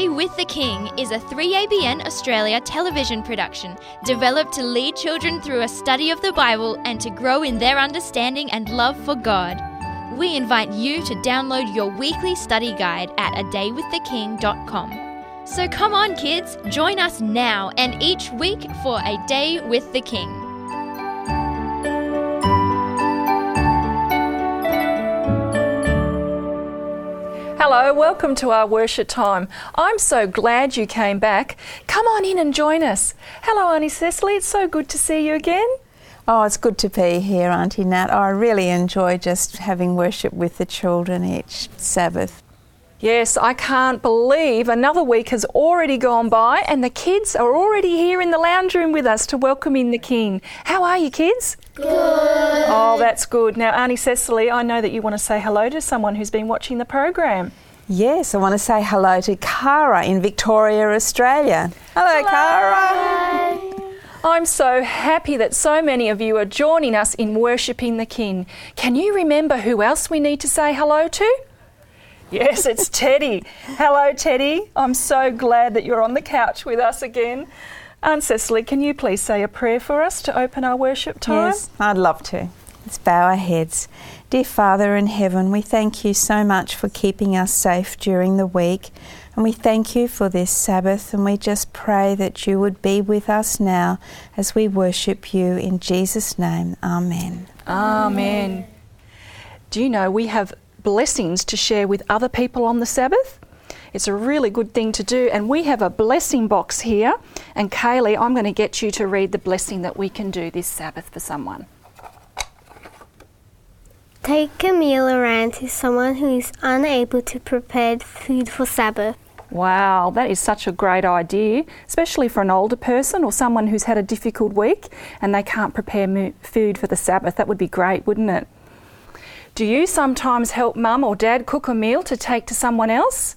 A Day with the King is a 3ABN Australia television production developed to lead children through a study of the Bible and to grow in their understanding and love for God. We invite you to download your weekly study guide at adaywiththeking.com. So come on, kids, join us now and each week for A Day with the King. Hello, welcome to our worship time. I'm so glad you came back. Come on in and join us. Hello, Auntie Cecily. It's so good to see you again. Oh, it's good to be here, Auntie Nat. I really enjoy just having worship with the children each Sabbath. Yes, I can't believe another week has already gone by and the kids are already here in the lounge room with us to welcome in the King. How are you, kids? Good. Oh, that's good. Now, Auntie Cecily, I know that you want to say hello to someone who's been watching the program. Yes, I want to say hello to Cara in Victoria, Australia. Hello, Cara. I'm so happy that so many of you are joining us in worshipping the King. Can you remember who else we need to say hello to? Yes, it's Teddy. Hello, Teddy. I'm so glad that you're on the couch with us again. Aunt Cecily, can you please say a prayer for us to open our worship time? Yes, I'd love to. Let's bow our heads. Dear Father in heaven, we thank you so much for keeping us safe during the week. And we thank you for this Sabbath, and we just pray that you would be with us now as we worship you in Jesus' name. Amen. Amen. Do you know we have blessings to share with other people on the Sabbath? It's a really good thing to do, and we have a blessing box here. And Kaylee, I'm going to get you to read the blessing that we can do this Sabbath for someone. Take a meal around to someone who is unable to prepare food for Sabbath. Wow, that is such a great idea, especially for an older person or someone who's had a difficult week and they can't prepare food for the Sabbath. That would be great, wouldn't it? Do you sometimes help mum or dad cook a meal to take to someone else?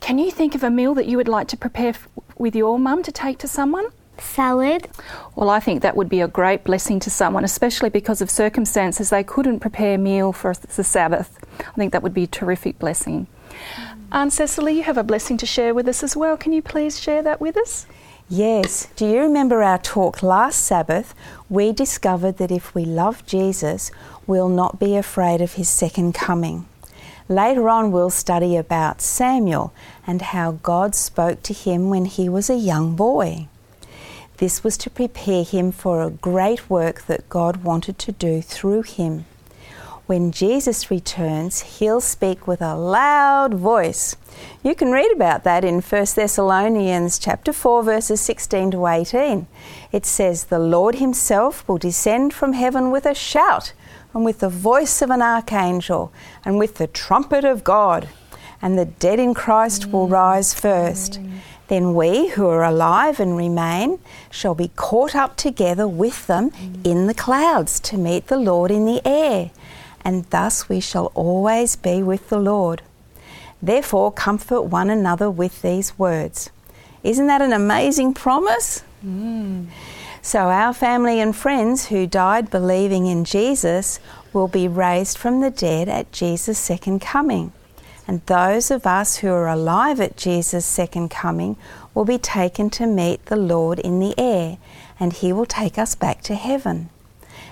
Can you think of a meal that you would like to prepare f- with your mum to take to someone? Salad. Well, I think that would be a great blessing to someone, especially because of circumstances they couldn't prepare a meal for the Sabbath. I think that would be a terrific blessing. Aunt Cecily, you have a blessing to share with us as well. Can you please share that with us? Yes. Do you remember our talk last Sabbath? We discovered that if we love Jesus, we'll not be afraid of his second coming. Later on, we'll study about Samuel and how God spoke to him when he was a young boy. This was to prepare him for a great work that God wanted to do through him. When Jesus returns, he'll speak with a loud voice. You can read about that in 1 Thessalonians chapter 4 verses 16 to 18. It says the Lord himself will descend from heaven with a shout and with the voice of an archangel and with the trumpet of God and the dead in Christ will rise first. Then we who are alive and remain shall be caught up together with them in the clouds to meet the Lord in the air, and thus we shall always be with the Lord. Therefore, comfort one another with these words. Isn't that an amazing promise? Mm. So, our family and friends who died believing in Jesus will be raised from the dead at Jesus' second coming. And those of us who are alive at Jesus' second coming will be taken to meet the Lord in the air, and He will take us back to heaven.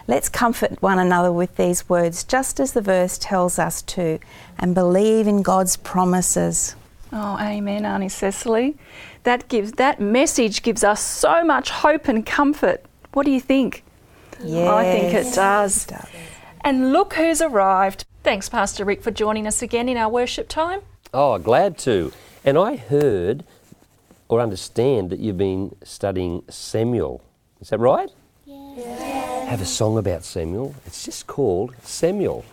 Let's comfort one another with these words, just as the verse tells us to, and believe in God's promises. Oh, amen, Auntie Cecily. That gives that message gives us so much hope and comfort. What do you think? I think it does. And look who's arrived. Thanks, Pastor Rick, for joining us again in our worship time. Oh, glad to. And I heard or understand that you've been studying Samuel. Is that right? Yes. Have a song about Samuel. It's just called Samuel.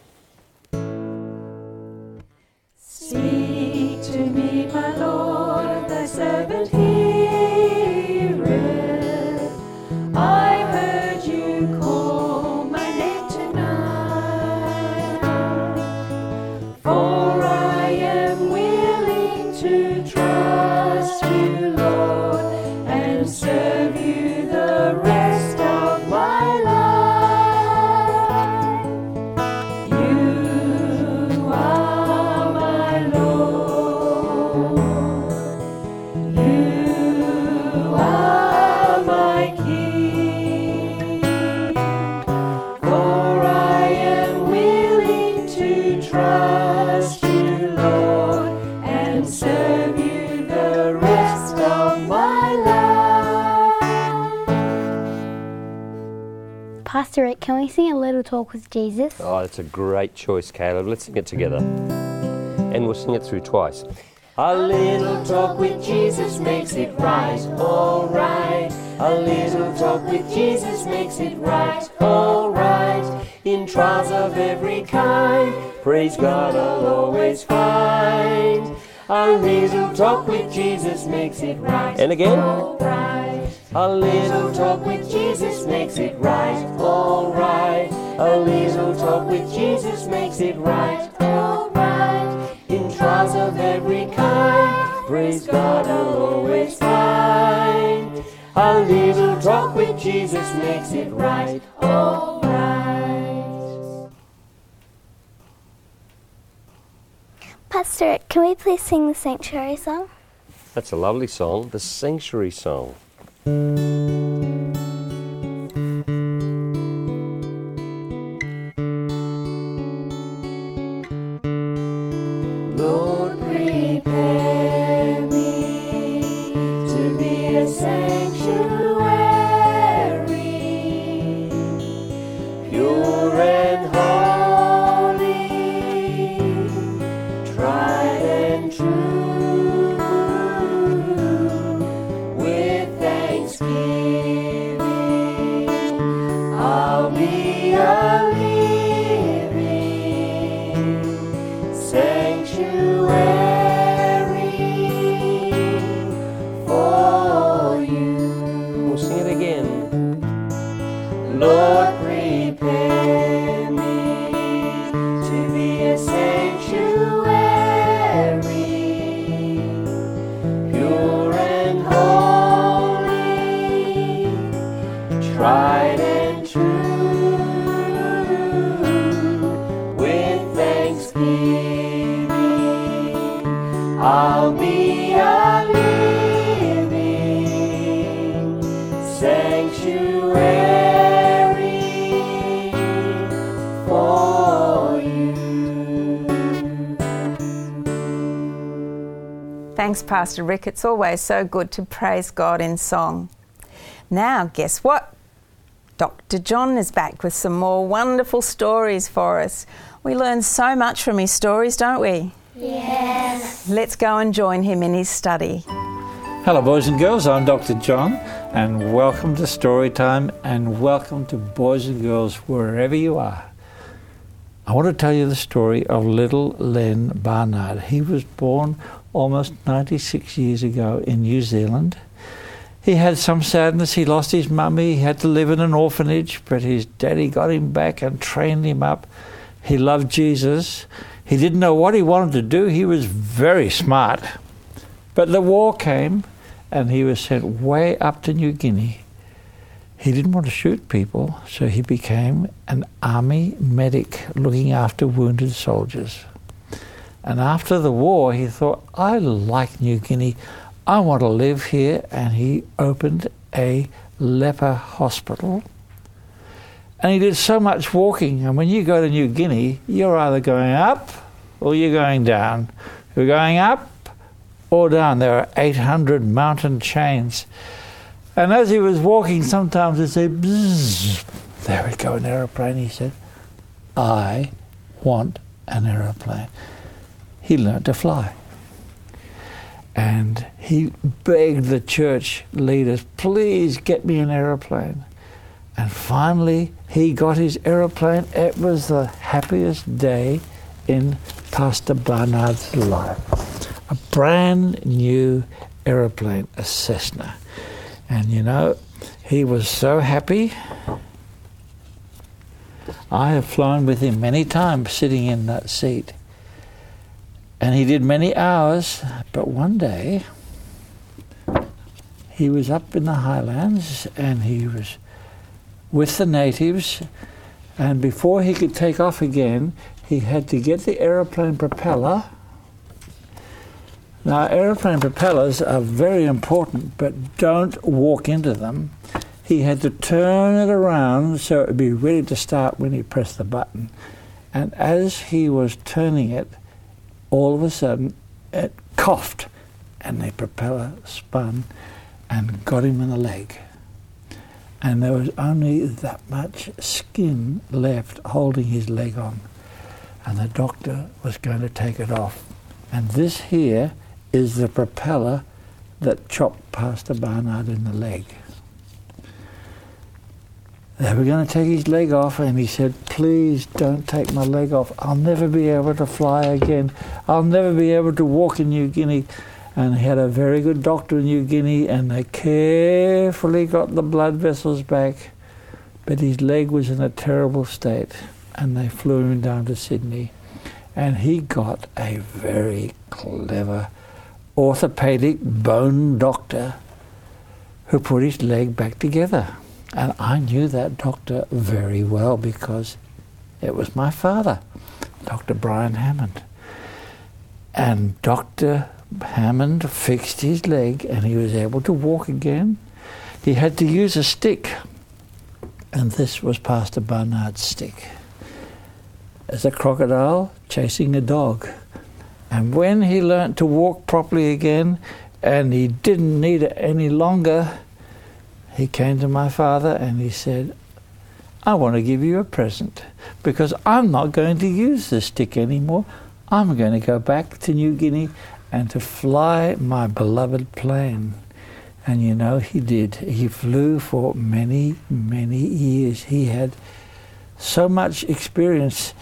Pastor Rick, can we sing a little talk with Jesus? Oh, that's a great choice, Caleb. Let's sing it together. And we'll sing it through twice. A little talk with Jesus makes it right, alright. A little talk with Jesus makes it right, alright. In trials of every kind, praise God I'll always find. A little talk with Jesus makes it right, And again. alright. A little talk with Jesus makes it right, alright. A little talk with Jesus makes it right, alright. In trials of every kind, praise God I'll always find. A little talk with Jesus makes it right, alright. Pastor can we please sing the sanctuary song? That's a lovely song, the Sanctuary Song. thank you be Pastor Rick. It's always so good to praise God in song. Now, guess what? Dr. John is back with some more wonderful stories for us. We learn so much from his stories, don't we? Yes. Let's go and join him in his study. Hello, boys and girls. I'm Dr. John, and welcome to Storytime, and welcome to boys and girls wherever you are. I want to tell you the story of little Len Barnard. He was born almost 96 years ago in New Zealand. He had some sadness. He lost his mummy. He had to live in an orphanage, but his daddy got him back and trained him up. He loved Jesus. He didn't know what he wanted to do. He was very smart. But the war came and he was sent way up to New Guinea. He didn't want to shoot people, so he became an army medic looking after wounded soldiers. And after the war, he thought, I like New Guinea. I want to live here. And he opened a leper hospital. And he did so much walking. And when you go to New Guinea, you're either going up or you're going down. You're going up or down. There are 800 mountain chains. And as he was walking, sometimes he'd say, Bzzz. There we go, an aeroplane. He said, I want an aeroplane. He learned to fly. And he begged the church leaders, please get me an aeroplane. And finally, he got his aeroplane. It was the happiest day in Pastor Barnard's life. A brand new aeroplane, a Cessna. And you know, he was so happy. I have flown with him many times sitting in that seat. And he did many hours, but one day he was up in the highlands and he was with the natives. And before he could take off again, he had to get the aeroplane propeller. Now, aeroplane propellers are very important, but don't walk into them. He had to turn it around so it would be ready to start when he pressed the button. And as he was turning it, all of a sudden it coughed and the propeller spun and got him in the leg. And there was only that much skin left holding his leg on. And the doctor was going to take it off. And this here is the propeller that chopped Pastor Barnard in the leg. They were going to take his leg off, and he said, Please don't take my leg off. I'll never be able to fly again. I'll never be able to walk in New Guinea. And he had a very good doctor in New Guinea, and they carefully got the blood vessels back. But his leg was in a terrible state, and they flew him down to Sydney. And he got a very clever orthopedic bone doctor who put his leg back together. And I knew that doctor very well because it was my father, Dr. Brian Hammond. And Dr. Hammond fixed his leg and he was able to walk again. He had to use a stick, and this was Pastor Barnard's stick. As a crocodile chasing a dog. And when he learnt to walk properly again and he didn't need it any longer, he came to my father and he said, I want to give you a present because I'm not going to use this stick anymore. I'm going to go back to New Guinea and to fly my beloved plane. And you know, he did. He flew for many, many years. He had so much experience.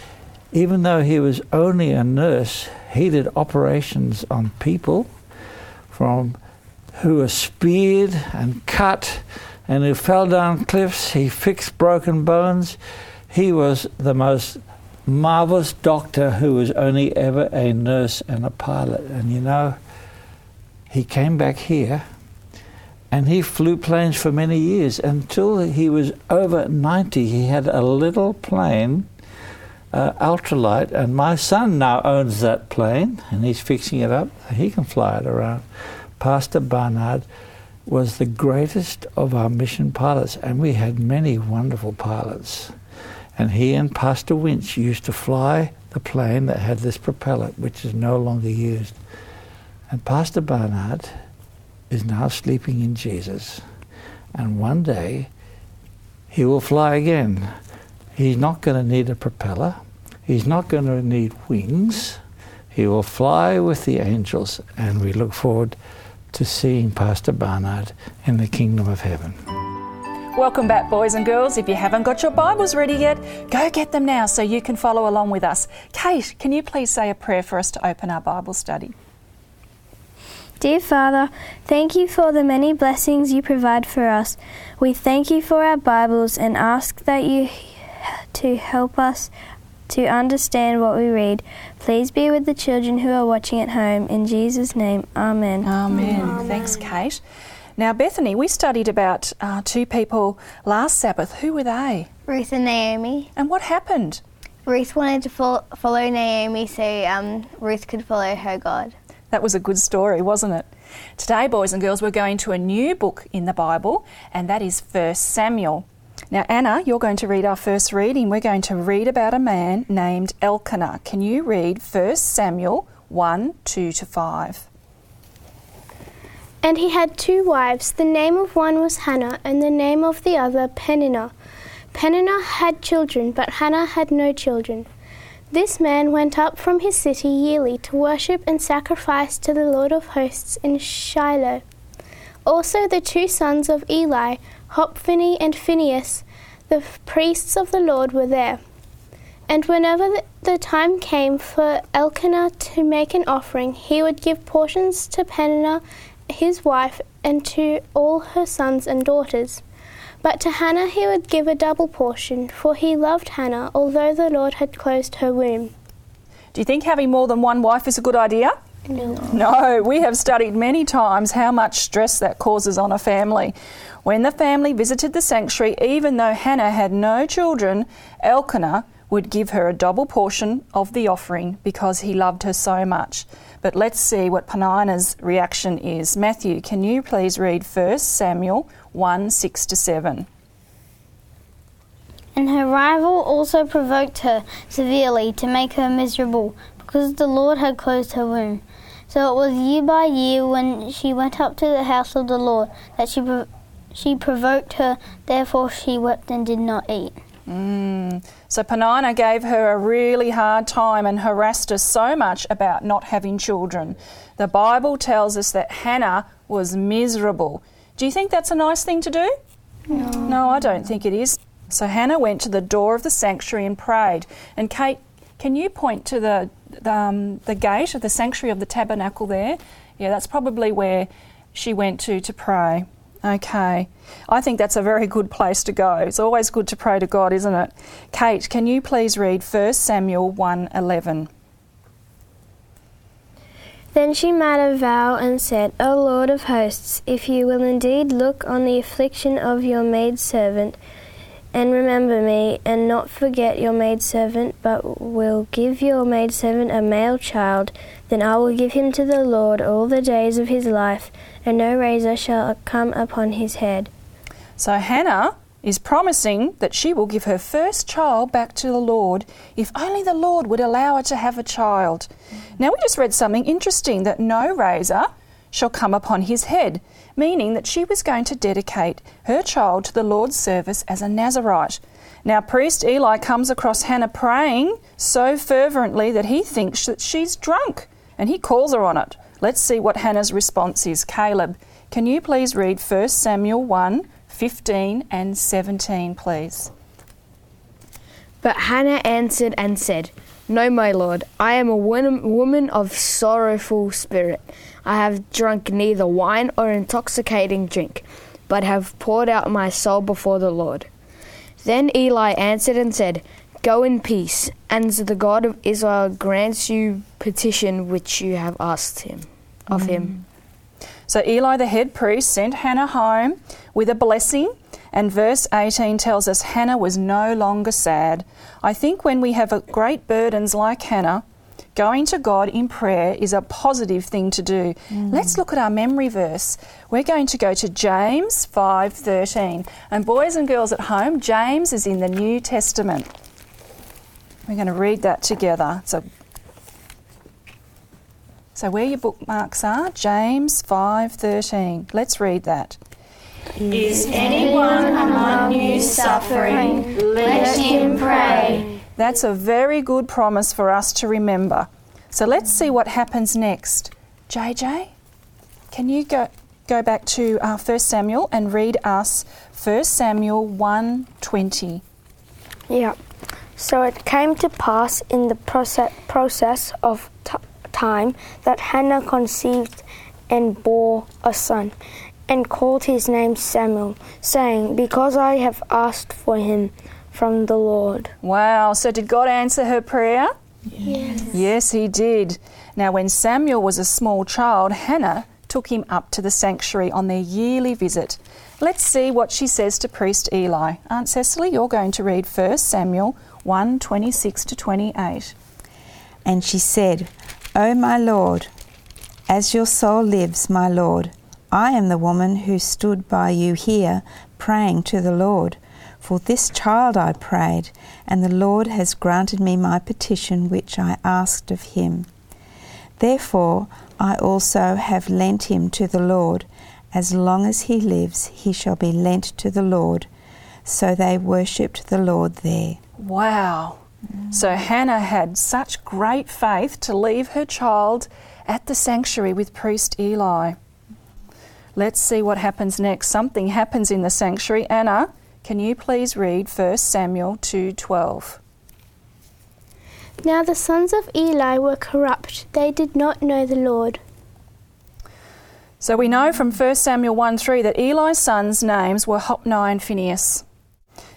Even though he was only a nurse, he did operations on people from who were speared and cut and who fell down cliffs. He fixed broken bones. He was the most marvelous doctor who was only ever a nurse and a pilot. And you know, he came back here and he flew planes for many years until he was over 90. He had a little plane, uh, ultralight, and my son now owns that plane and he's fixing it up. He can fly it around. Pastor Barnard was the greatest of our mission pilots, and we had many wonderful pilots. And he and Pastor Winch used to fly the plane that had this propeller, which is no longer used. And Pastor Barnard is now sleeping in Jesus. And one day he will fly again. He's not going to need a propeller. He's not going to need wings. He will fly with the angels, and we look forward to seeing Pastor Barnard in the kingdom of heaven. Welcome back, boys and girls. If you haven't got your Bibles ready yet, go get them now so you can follow along with us. Kate, can you please say a prayer for us to open our Bible study? Dear Father, thank you for the many blessings you provide for us. We thank you for our Bibles and ask that you to help us to understand what we read. Please be with the children who are watching at home. In Jesus' name, Amen. Amen. Amen. Thanks, Kate. Now, Bethany, we studied about uh, two people last Sabbath. Who were they? Ruth and Naomi. And what happened? Ruth wanted to fo- follow Naomi so um, Ruth could follow her God. That was a good story, wasn't it? Today, boys and girls, we're going to a new book in the Bible, and that is 1 Samuel. Now, Anna, you're going to read our first reading. We're going to read about a man named Elkanah. Can you read 1 Samuel 1 2 to 5? And he had two wives. The name of one was Hannah, and the name of the other Peninnah. Peninnah had children, but Hannah had no children. This man went up from his city yearly to worship and sacrifice to the Lord of hosts in Shiloh. Also, the two sons of Eli, Hophni and Phinehas, the priests of the Lord, were there. And whenever the time came for Elkanah to make an offering, he would give portions to Peninnah his wife and to all her sons and daughters. But to Hannah he would give a double portion, for he loved Hannah, although the Lord had closed her womb. Do you think having more than one wife is a good idea? No. No, we have studied many times how much stress that causes on a family. When the family visited the sanctuary, even though Hannah had no children, Elkanah would give her a double portion of the offering because he loved her so much. But let's see what Peninnah's reaction is. Matthew, can you please read 1 Samuel 1 6 to 7? And her rival also provoked her severely to make her miserable, because the Lord had closed her womb. So it was year by year when she went up to the house of the Lord that she, prov- she provoked her, therefore she wept and did not eat. Mm. So Peninnah gave her a really hard time and harassed her so much about not having children. The Bible tells us that Hannah was miserable. Do you think that's a nice thing to do? No. No, I don't think it is. So Hannah went to the door of the sanctuary and prayed. And Kate, can you point to the the, um, the gate of the sanctuary of the tabernacle there? Yeah, that's probably where she went to to pray. Okay. I think that's a very good place to go. It's always good to pray to God, isn't it? Kate, can you please read 1 Samuel 1:11? Then she made a vow and said, O Lord of hosts, if you will indeed look on the affliction of your maidservant, and remember me, and not forget your maidservant, but will give your maidservant a male child, then I will give him to the Lord all the days of his life, and no razor shall come upon his head. So Hannah is promising that she will give her first child back to the Lord if only the Lord would allow her to have a child. Now, we just read something interesting that no razor shall come upon his head, meaning that she was going to dedicate her child to the Lord's service as a Nazarite. Now, priest Eli comes across Hannah praying so fervently that he thinks that she's drunk and he calls her on it. Let's see what Hannah's response is. Caleb, can you please read 1 Samuel 1 15 and 17, please? But Hannah answered and said, No, my lord, I am a woman of sorrowful spirit. I have drunk neither wine or intoxicating drink, but have poured out my soul before the Lord. Then Eli answered and said, Go in peace, and the God of Israel grants you petition which you have asked him of mm. him. So Eli the head priest sent Hannah home with a blessing, and verse 18 tells us Hannah was no longer sad. I think when we have great burdens like Hannah, going to God in prayer is a positive thing to do. Mm. Let's look at our memory verse. We're going to go to James 5:13. And boys and girls at home, James is in the New Testament. We're going to read that together. So so where your bookmarks are, James 5:13. Let's read that. Is anyone among you suffering? Let him pray. That's a very good promise for us to remember. So let's see what happens next. JJ, can you go go back to uh, 1 Samuel and read us 1 Samuel 1:20? Yeah. So it came to pass in the process, process of t- time that Hannah conceived and bore a son, and called his name Samuel, saying, Because I have asked for him from the Lord. Wow, so did God answer her prayer? Yes. Yes, he did. Now, when Samuel was a small child, Hannah took him up to the sanctuary on their yearly visit. Let's see what she says to priest Eli. Aunt Cecily, you're going to read 1 Samuel 1 26 to 28. And she said, O my Lord, as your soul lives, my Lord, I am the woman who stood by you here praying to the Lord. For this child I prayed, and the Lord has granted me my petition which I asked of him. Therefore I also have lent him to the Lord. As long as he lives, he shall be lent to the Lord. So they worshipped the Lord there. Wow. So Hannah had such great faith to leave her child at the sanctuary with priest Eli. Let's see what happens next. Something happens in the sanctuary. Anna, can you please read 1 Samuel 2:12? Now the sons of Eli were corrupt. They did not know the Lord. So we know from 1 Samuel 1 3 that Eli's sons' names were Hophni and Phinehas.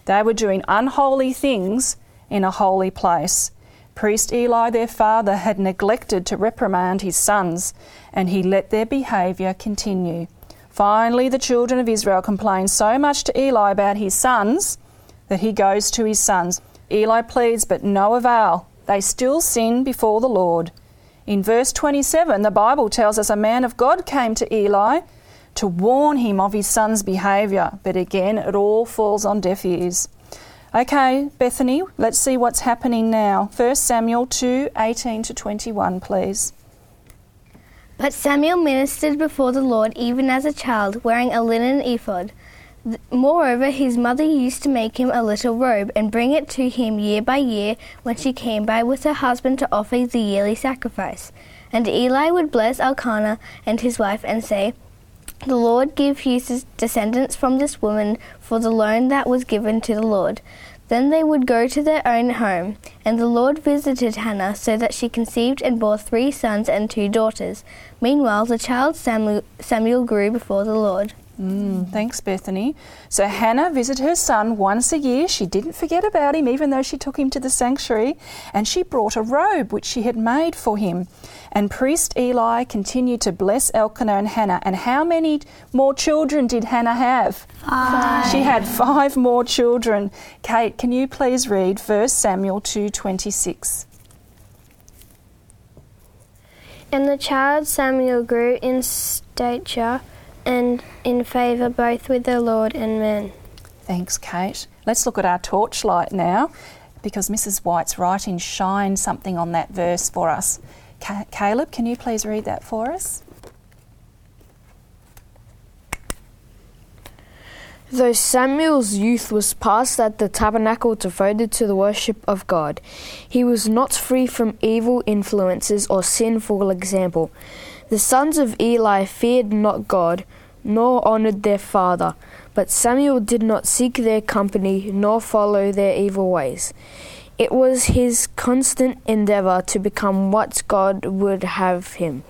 They were doing unholy things in a holy place. Priest Eli, their father, had neglected to reprimand his sons, and he let their behaviour continue. Finally, the children of Israel complain so much to Eli about his sons that he goes to his sons. Eli pleads, but no avail. They still sin before the Lord. In verse 27, the Bible tells us a man of God came to Eli to warn him of his son's behaviour, but again, it all falls on deaf ears. Okay, Bethany, let's see what's happening now. 1 Samuel 2 18 to 21, please. But Samuel ministered before the Lord even as a child, wearing a linen ephod. Moreover, his mother used to make him a little robe and bring it to him year by year when she came by with her husband to offer the yearly sacrifice. And Eli would bless Elkanah and his wife and say, The Lord give you descendants from this woman for the loan that was given to the Lord. Then they would go to their own home, and the Lord visited Hannah so that she conceived and bore three sons and two daughters. Meanwhile, the child Samuel, Samuel grew before the Lord. Mm, thanks, Bethany. So Hannah visited her son once a year. She didn't forget about him, even though she took him to the sanctuary, and she brought a robe which she had made for him. And priest Eli continued to bless Elkanah and Hannah. And how many more children did Hannah have? Five. She had five more children. Kate, can you please read 1 Samuel 2:26? And the child Samuel grew in stature and in favour both with the Lord and men. Thanks, Kate. Let's look at our torchlight now because Mrs. White's writing shines something on that verse for us. Ca- Caleb, can you please read that for us? Though Samuel's youth was passed at the tabernacle devoted to the worship of God, he was not free from evil influences or sinful example. The sons of Eli feared not God, nor honoured their father, but Samuel did not seek their company, nor follow their evil ways. It was his constant endeavour to become what God would have him.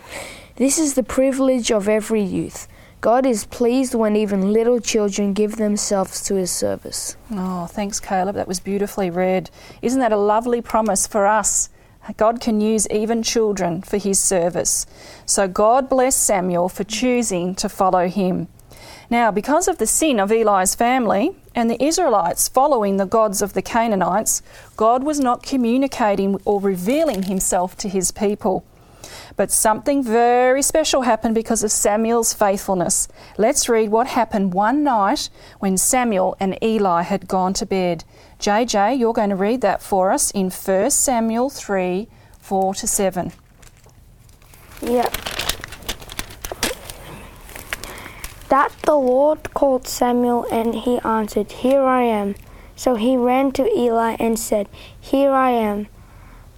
This is the privilege of every youth. God is pleased when even little children give themselves to his service. Oh, thanks, Caleb. That was beautifully read. Isn't that a lovely promise for us? God can use even children for his service. So God bless Samuel for choosing to follow him. Now, because of the sin of Eli's family and the Israelites following the gods of the Canaanites, God was not communicating or revealing himself to his people. But something very special happened because of Samuel's faithfulness. Let's read what happened one night when Samuel and Eli had gone to bed. JJ, you're going to read that for us in 1 Samuel 3 4 to 7. Yeah. That the Lord called Samuel, and he answered, Here I am. So he ran to Eli and said, Here I am,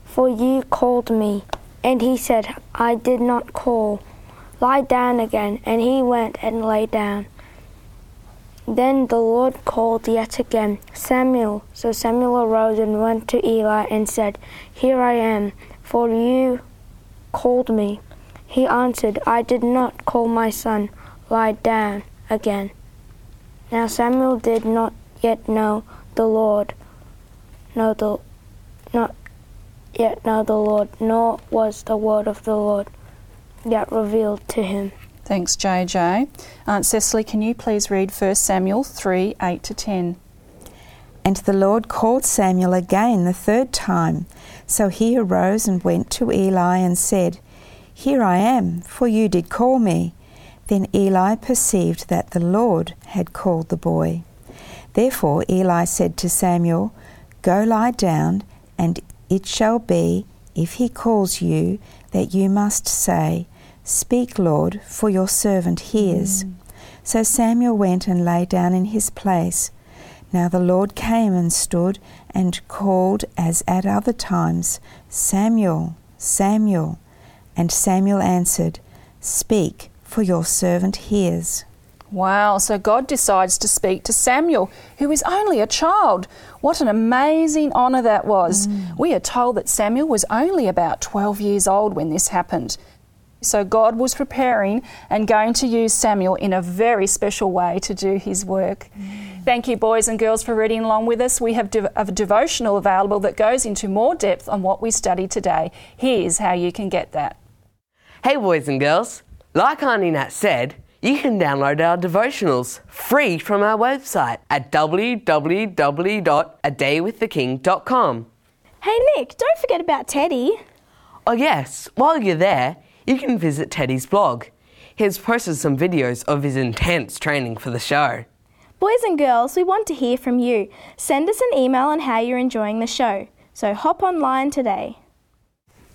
for you called me. And he said, I did not call. Lie down again. And he went and lay down. Then the Lord called yet again, Samuel. So Samuel arose and went to Eli and said, Here I am, for you called me. He answered, I did not call my son. Lie down again. Now Samuel did not yet know the Lord, know the, not yet know the Lord, nor was the word of the Lord yet revealed to him. Thanks, JJ. Aunt Cecily, can you please read 1 Samuel 3 8 to 10? And the Lord called Samuel again the third time. So he arose and went to Eli and said, Here I am, for you did call me. Then Eli perceived that the Lord had called the boy. Therefore Eli said to Samuel, Go lie down, and it shall be, if he calls you, that you must say, Speak, Lord, for your servant hears. Mm. So Samuel went and lay down in his place. Now the Lord came and stood and called as at other times, Samuel, Samuel. And Samuel answered, Speak, for your servant hears. Wow, so God decides to speak to Samuel, who is only a child. What an amazing honour that was. Mm. We are told that Samuel was only about 12 years old when this happened. So God was preparing and going to use Samuel in a very special way to do his work. Mm. Thank you, boys and girls, for reading along with us. We have a devotional available that goes into more depth on what we studied today. Here's how you can get that. Hey, boys and girls. Like Auntie Nat said, you can download our devotionals free from our website at www.adaywiththeking.com. Hey Nick, don't forget about Teddy. Oh, yes, while you're there, you can visit Teddy's blog. He's posted some videos of his intense training for the show. Boys and girls, we want to hear from you. Send us an email on how you're enjoying the show. So hop online today.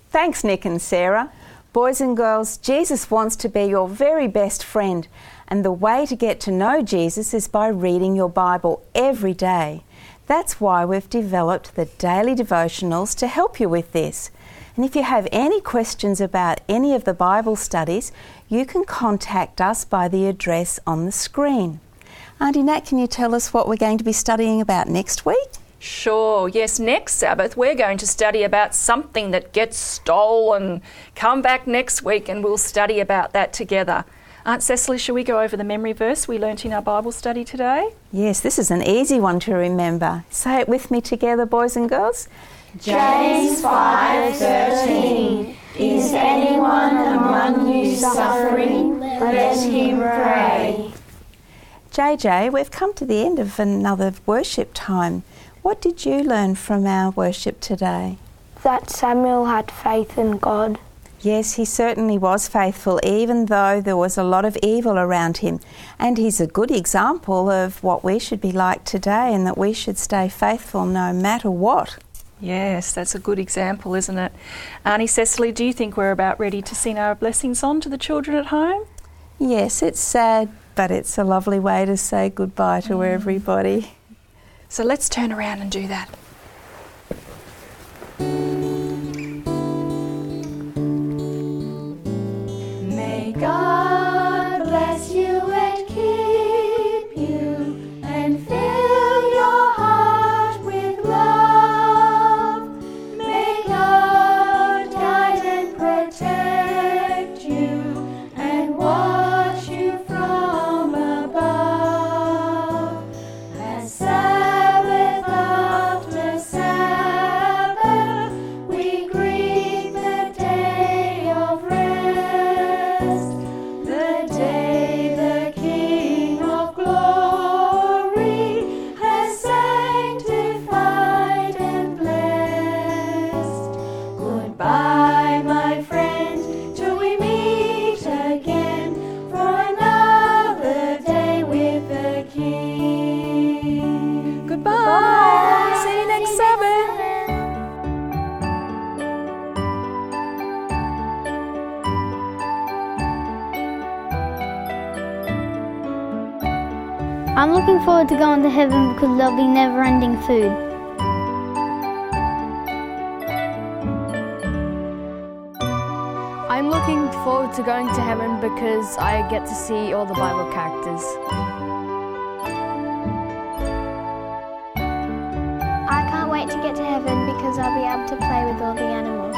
Thanks, Nick and Sarah. Boys and girls, Jesus wants to be your very best friend, and the way to get to know Jesus is by reading your Bible every day. That's why we've developed the daily devotionals to help you with this. And if you have any questions about any of the Bible studies, you can contact us by the address on the screen. Auntie Nat, can you tell us what we're going to be studying about next week? Sure, yes, next Sabbath we're going to study about something that gets stolen. Come back next week and we'll study about that together. Aunt Cecily, shall we go over the memory verse we learnt in our Bible study today? Yes, this is an easy one to remember. Say it with me together, boys and girls. James 5:13 Is anyone among you suffering? Let him pray. JJ, we've come to the end of another worship time. What did you learn from our worship today? That Samuel had faith in God. Yes, he certainly was faithful, even though there was a lot of evil around him. And he's a good example of what we should be like today and that we should stay faithful no matter what. Yes, that's a good example, isn't it? Auntie Cecily, do you think we're about ready to sing our blessings on to the children at home? Yes, it's sad, but it's a lovely way to say goodbye to mm. everybody. So let's turn around and do that. Goodbye. See you next. I'm looking forward to going to heaven because there'll be never ending food. I'm looking forward to going to heaven because I get to see all the Bible characters. Because I'll be able to play with all the animals.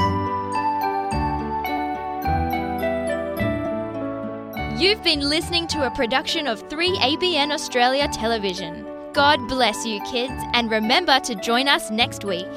You've been listening to a production of 3ABN Australia Television. God bless you, kids, and remember to join us next week.